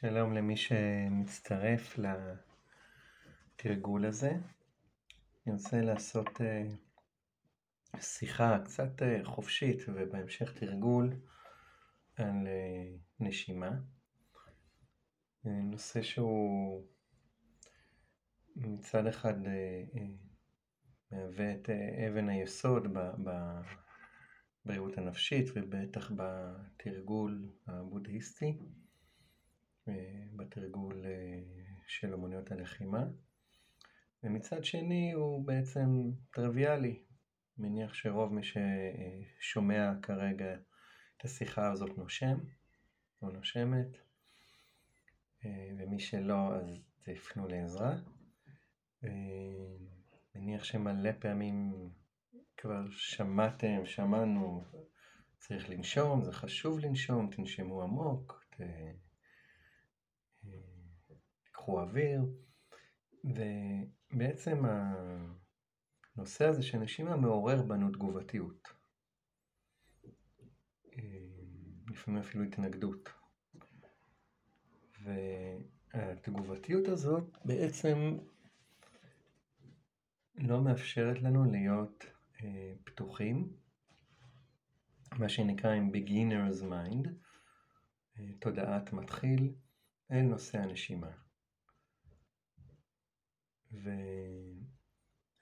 שלום למי שמצטרף לתרגול הזה. אני רוצה לעשות אה, שיחה קצת אה, חופשית ובהמשך תרגול על אה, נשימה. נושא שהוא מצד אחד מהווה את אבן היסוד בבריאות הנפשית ובטח בתרגול הבודהיסטי. בתרגול אה, של אמנויות הלחימה, ומצד שני הוא בעצם טריוויאלי. מניח שרוב מי ששומע כרגע את השיחה הזאת נושם או נושמת, אה, ומי שלא אז תפנו לעזרה. אה, מניח שמלא פעמים כבר שמעתם, שמענו, צריך לנשום, זה חשוב לנשום, תנשמו עמוק, ת... קחו אוויר, ובעצם הנושא הזה של נשימה מעורר בנו תגובתיות. לפעמים אפילו התנגדות. והתגובתיות הזאת בעצם לא מאפשרת לנו להיות אה, פתוחים, מה שנקרא עם beginner's mind, אה, תודעת מתחיל, אל נושא הנשימה.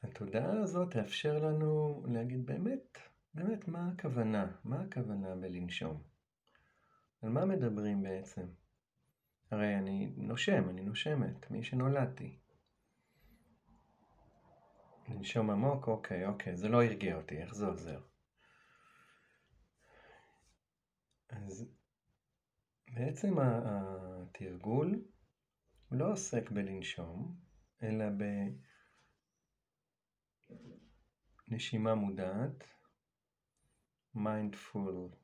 והתודעה הזאת תאפשר לנו להגיד באמת, באמת מה הכוונה, מה הכוונה בלנשום. על מה מדברים בעצם? הרי אני נושם, אני נושמת, מי שנולדתי. לנשום עמוק, אוקיי, אוקיי, זה לא הרגיע אותי, איך זה עוזר? אז בעצם התרגול לא עוסק בלנשום, אלא בנשימה מודעת, mindful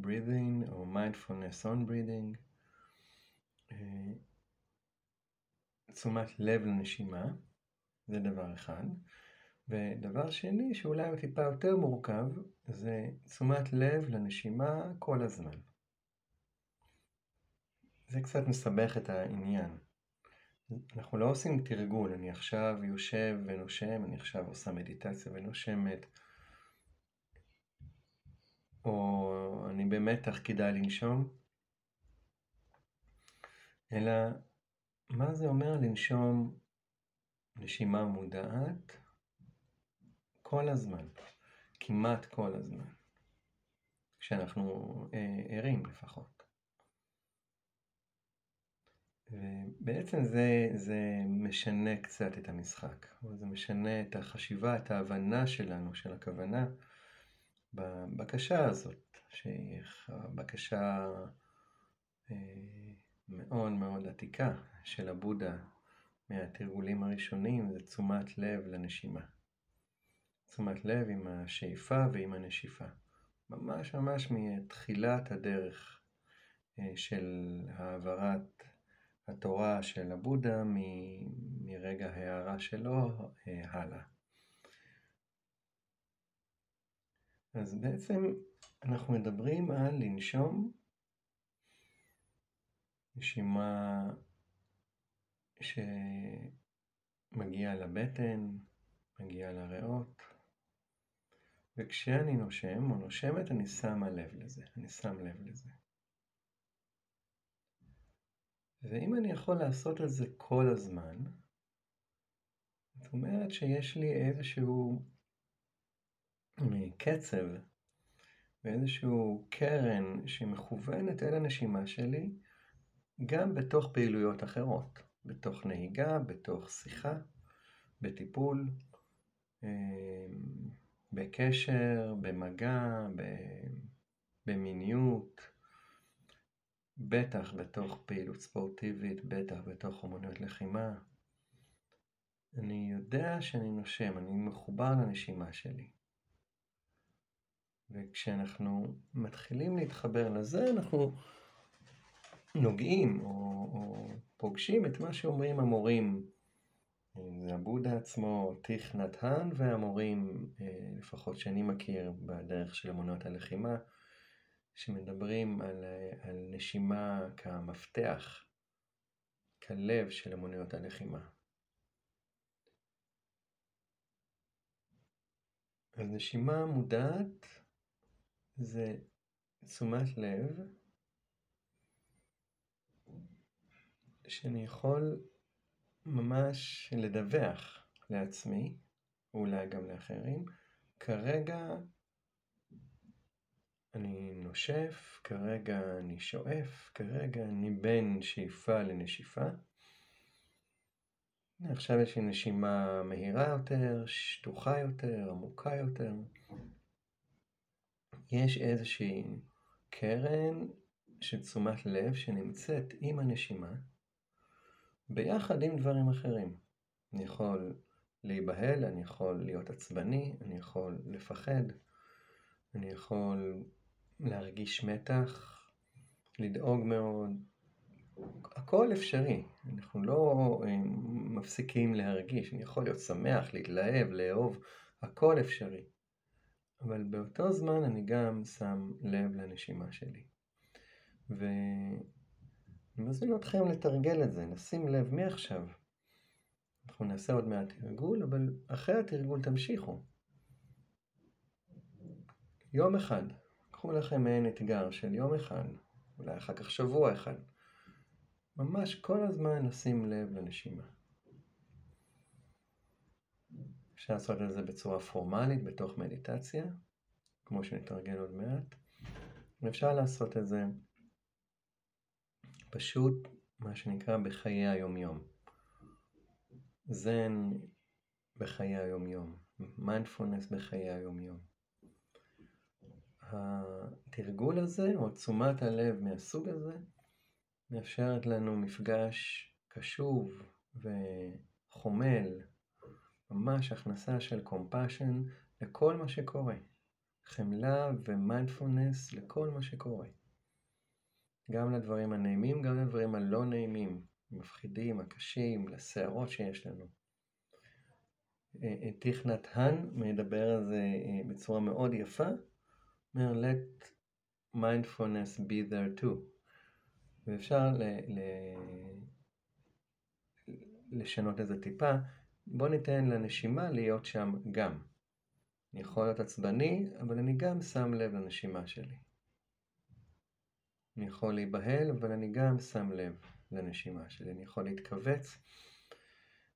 breathing או mindfulness on breathing, אה, תשומת לב לנשימה, זה דבר אחד. ודבר שני, שאולי הוא טיפה יותר מורכב, זה תשומת לב לנשימה כל הזמן. זה קצת מסבך את העניין. אנחנו לא עושים תרגול, אני עכשיו יושב ונושם, אני עכשיו עושה מדיטציה ונושמת, או אני במתח כדאי לנשום, אלא מה זה אומר לנשום נשימה מודעת? כל הזמן, כמעט כל הזמן, כשאנחנו אה, ערים לפחות. ובעצם זה, זה משנה קצת את המשחק, זה משנה את החשיבה, את ההבנה שלנו, של הכוונה, בבקשה הזאת, שהיא בקשה אה, מאוד מאוד עתיקה של הבודה מהתרגולים הראשונים, זה תשומת לב לנשימה. תשומת לב עם השאיפה ועם הנשיפה. ממש ממש מתחילת הדרך אה, של העברת התורה של הבודה מ- מרגע ההערה שלו אה, הלאה. אז בעצם אנחנו מדברים על לנשום נשימה שמגיעה לבטן, מגיעה לריאות, וכשאני נושם או נושמת אני שמה לב לזה, אני שם לב לזה. ואם אני יכול לעשות את זה כל הזמן, זאת אומרת שיש לי איזשהו קצב ואיזשהו קרן שמכוונת אל הנשימה שלי גם בתוך פעילויות אחרות, בתוך נהיגה, בתוך שיחה, בטיפול, אמ, בקשר, במגע, במיניות, בטח בתוך פעילות ספורטיבית, בטח בתוך אמנויות לחימה. אני יודע שאני נושם, אני מחובר לנשימה שלי. וכשאנחנו מתחילים להתחבר לזה, אנחנו נוגעים או, או פוגשים את מה שאומרים המורים. זה הבודה עצמו, טיך נתן, והמורים, אה, לפחות שאני מכיר בדרך של אמונות הלחימה, שמדברים על, על נשימה כמפתח כלב של אמוניות הלחימה. אז נשימה מודעת זה תשומת לב שאני יכול ממש לדווח לעצמי, ואולי גם לאחרים, כרגע אני נושף, כרגע אני שואף, כרגע אני בין שאיפה לנשיפה. עכשיו יש לי נשימה מהירה יותר, שטוחה יותר, עמוקה יותר. יש איזושהי קרן של תשומת לב שנמצאת עם הנשימה, ביחד עם דברים אחרים. אני יכול להיבהל, אני יכול להיות עצבני, אני יכול לפחד, אני יכול להרגיש מתח, לדאוג מאוד, הכל אפשרי, אנחנו לא אה, מפסיקים להרגיש, אני יכול להיות שמח, להתלהב, לאהוב, הכל אפשרי. אבל באותו זמן אני גם שם לב לנשימה שלי. ואני מזמין אתכם לתרגל את זה, לשים לב מעכשיו. אנחנו נעשה עוד מעט תרגול, אבל אחרי התרגול תמשיכו. יום אחד, קחו לכם מעין אתגר של יום אחד, אולי אחר כך שבוע אחד. ממש כל הזמן לשים לב לנשימה. אפשר לעשות את זה בצורה פורמלית בתוך מדיטציה, כמו שנתרגל עוד מעט, ואפשר לעשות את זה פשוט, מה שנקרא, בחיי היומיום. זן בחיי היומיום, מיינדפולנס בחיי היומיום. התרגול הזה, או תשומת הלב מהסוג הזה, מאפשרת לנו מפגש קשוב וחומל, ממש הכנסה של compassion לכל מה שקורה. חמלה ומיינדפולנס לכל מה שקורה. גם לדברים הנעימים, גם לדברים הלא נעימים, המפחידים, הקשים, לסערות שיש לנו. תיכנת האן מדבר על זה אה, בצורה מאוד יפה, אומר let mindfulness be there too. ואפשר ל, ל, לשנות את זה טיפה. בוא ניתן לנשימה להיות שם גם. אני יכול להיות עצבני, אבל אני גם שם לב לנשימה שלי. אני יכול להיבהל, אבל אני גם שם לב לנשימה שלי. אני יכול להתכווץ,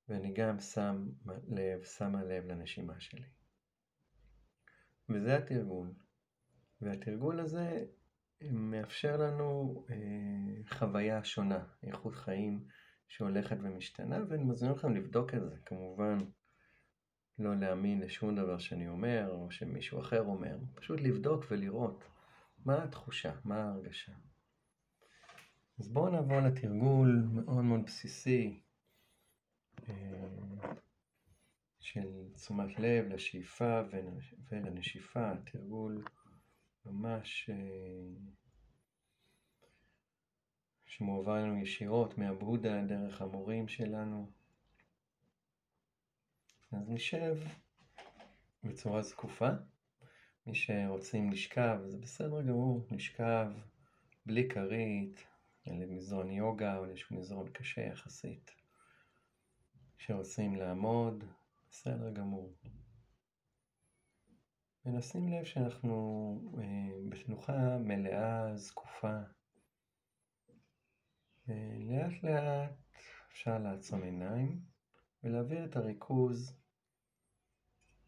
ואני גם שם לב, שמה לב לנשימה שלי. וזה התרגול. והתרגול הזה מאפשר לנו אה, חוויה שונה, איכות חיים שהולכת ומשתנה, ואני מזמין אתכם לבדוק את זה, כמובן לא להאמין לשום דבר שאני אומר, או שמישהו אחר אומר, פשוט לבדוק ולראות מה התחושה, מה ההרגשה. אז בואו נעבור לתרגול מאוד מאוד בסיסי אה, של תשומת לב לשאיפה ולנשיפה, תרגול ממש אה, שמועבר לנו ישירות מהבודה דרך המורים שלנו. אז נשב בצורה זקופה. מי שרוצים לשכב, זה בסדר גמור, לשכב בלי כרית, למזרון יוגה או לאיזשהו מזרון קשה יחסית. כשרוצים לעמוד, בסדר גמור. ונשים לב שאנחנו אה, בתנוחה מלאה, זקופה. לאט לאט אפשר לעצום עיניים ולהעביר את הריכוז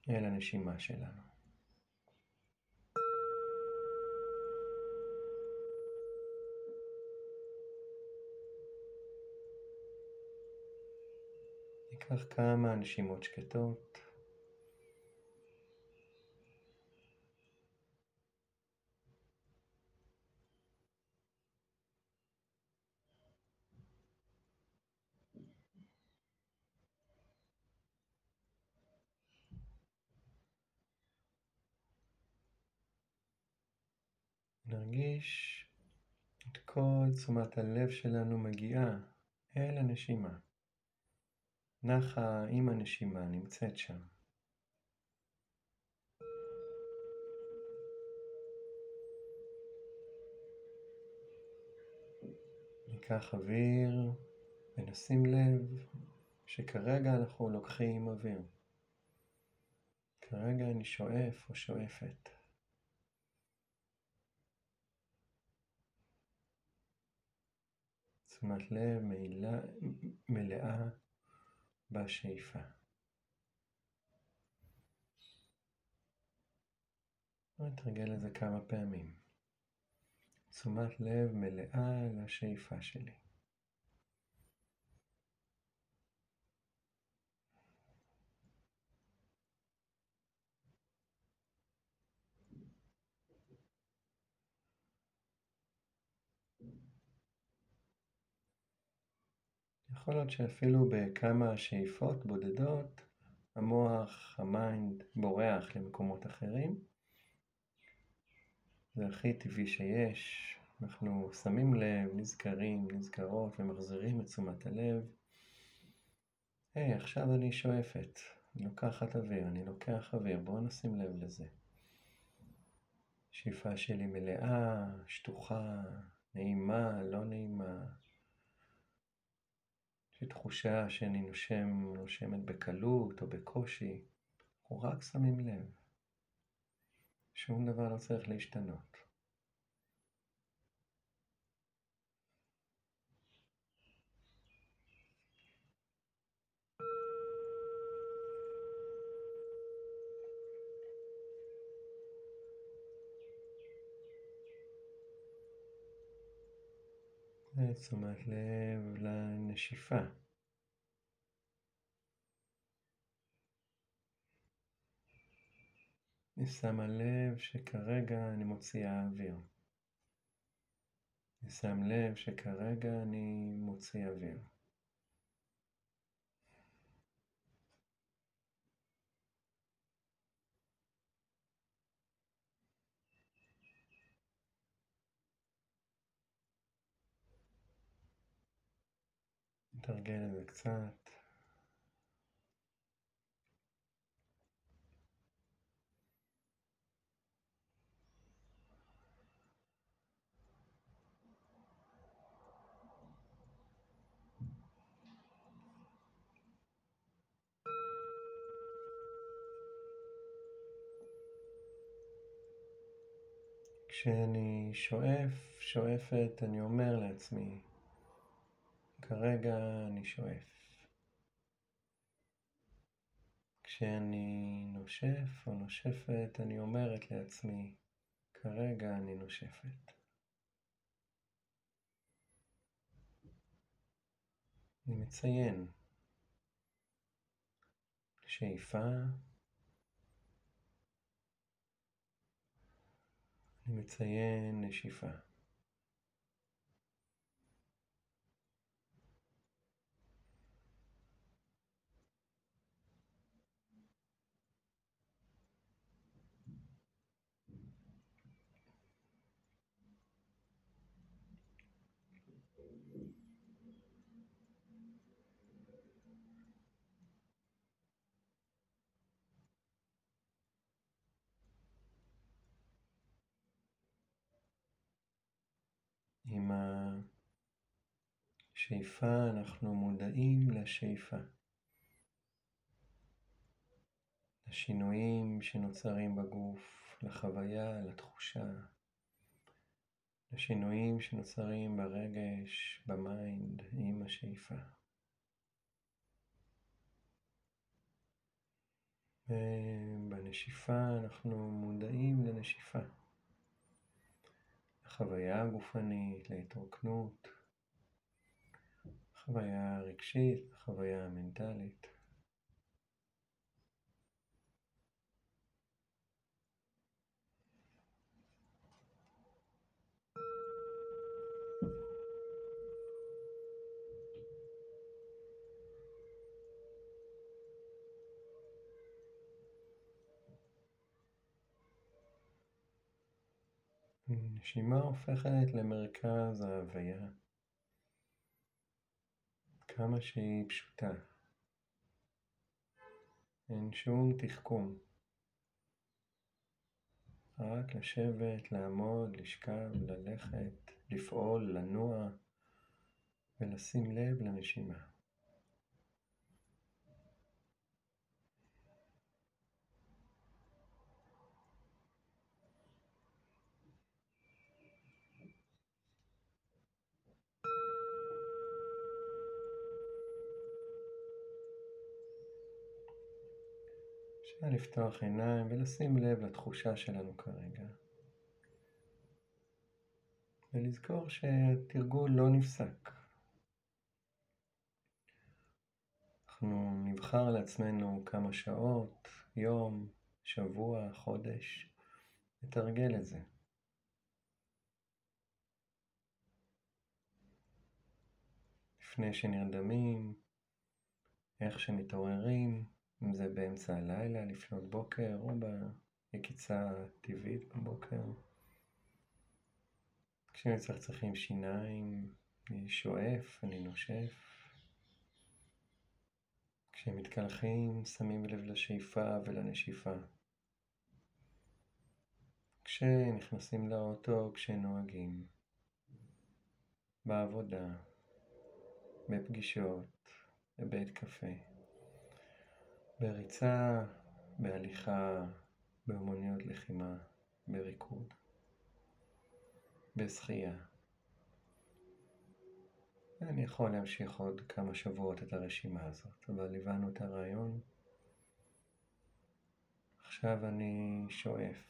אל הנשימה שלנו. ניקח כמה נשימות שקטות. נרגיש את כל תשומת הלב שלנו מגיעה אל הנשימה. נחה עם הנשימה, נמצאת שם. ניקח אוויר ונשים לב שכרגע אנחנו לוקחים אוויר. כרגע אני שואף או שואפת. תשומת לב מלאה בשאיפה. נתרגל את זה כמה פעמים. תשומת לב מלאה לשאיפה שלי. יכול להיות שאפילו בכמה שאיפות בודדות, המוח, ה mind, בורח למקומות אחרים. זה הכי טבעי שיש. אנחנו שמים לב, נזכרים, נזכרות ומחזירים את תשומת הלב. היי, hey, עכשיו אני שואפת, אני לוקחת אוויר, אני לוקח אוויר, בואו נשים לב לזה. שאיפה שלי מלאה, שטוחה, נעימה, לא נעימה, יש לי תחושה שאני נושם, נושמת בקלות או בקושי, אנחנו רק שמים לב. שום דבר לא צריך להשתנות. תשומת לב לנשיפה. אני שמה לב שכרגע אני מוציאה אוויר. אני שם לב שכרגע אני מוציא אוויר. נתרגל את זה קצת. כשאני שואף, שואפת, אני אומר לעצמי, כרגע אני שואף. כשאני נושף או נושפת, אני אומרת לעצמי, כרגע אני נושפת. אני מציין שאיפה, אני מציין נשיפה. עם השאיפה אנחנו מודעים לשאיפה, לשינויים שנוצרים בגוף, לחוויה, לתחושה, לשינויים שנוצרים ברגש, במיינד, עם השאיפה. ובנשיפה אנחנו מודעים לנשיפה. לחוויה הגופנית, להתרוקנות, חוויה רגשית, חוויה מנטלית. נשימה הופכת למרכז ההוויה. כמה שהיא פשוטה. אין שום תחכום. רק לשבת, לעמוד, לשכב, ללכת, לפעול, לנוע, ולשים לב לנשימה. אפשר לפתוח עיניים ולשים לב לתחושה שלנו כרגע. ולזכור שהתרגול לא נפסק. אנחנו נבחר לעצמנו כמה שעות, יום, שבוע, חודש, לתרגל את זה. לפני שנרדמים, איך שמתעוררים, אם זה באמצע הלילה, לפנות בוקר, או ביקיצה טבעית בבוקר. כשמצחצחים שיניים, אני שואף, אני נושף. כשמתקלחים, שמים לב לשאיפה ולנשיפה. כשנכנסים לאוטו, כשנוהגים. בעבודה, בפגישות, בבית קפה. בריצה, בהליכה, באמנויות לחימה, בריקוד. בשחייה. אני יכול להמשיך עוד כמה שבועות את הרשימה הזאת, אבל הבנו את הרעיון. עכשיו אני שואף.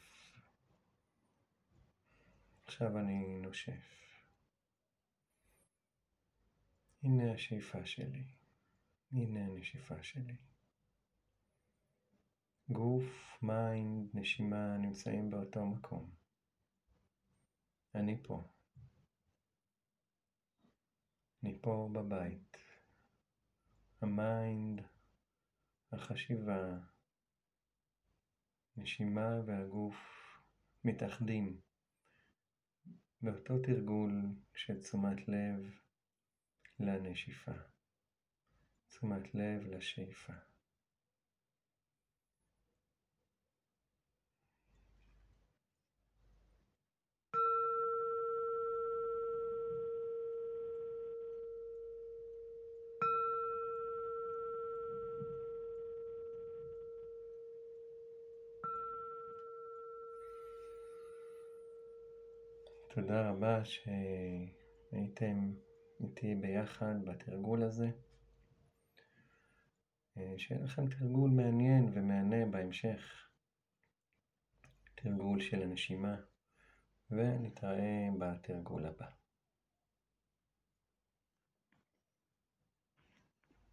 עכשיו אני נושף. הנה השאיפה שלי. הנה הנשיפה שלי. גוף, mind, נשימה נמצאים באותו מקום. אני פה. אני פה בבית. ה mind, החשיבה, נשימה והגוף מתאחדים באותו תרגול של תשומת לב לנשיפה, תשומת לב לשאיפה. תודה רבה שהייתם איתי ביחד בתרגול הזה. אה, שיהיה לכם תרגול מעניין ומהנה בהמשך. תרגול של הנשימה, ונתראה בתרגול הבא.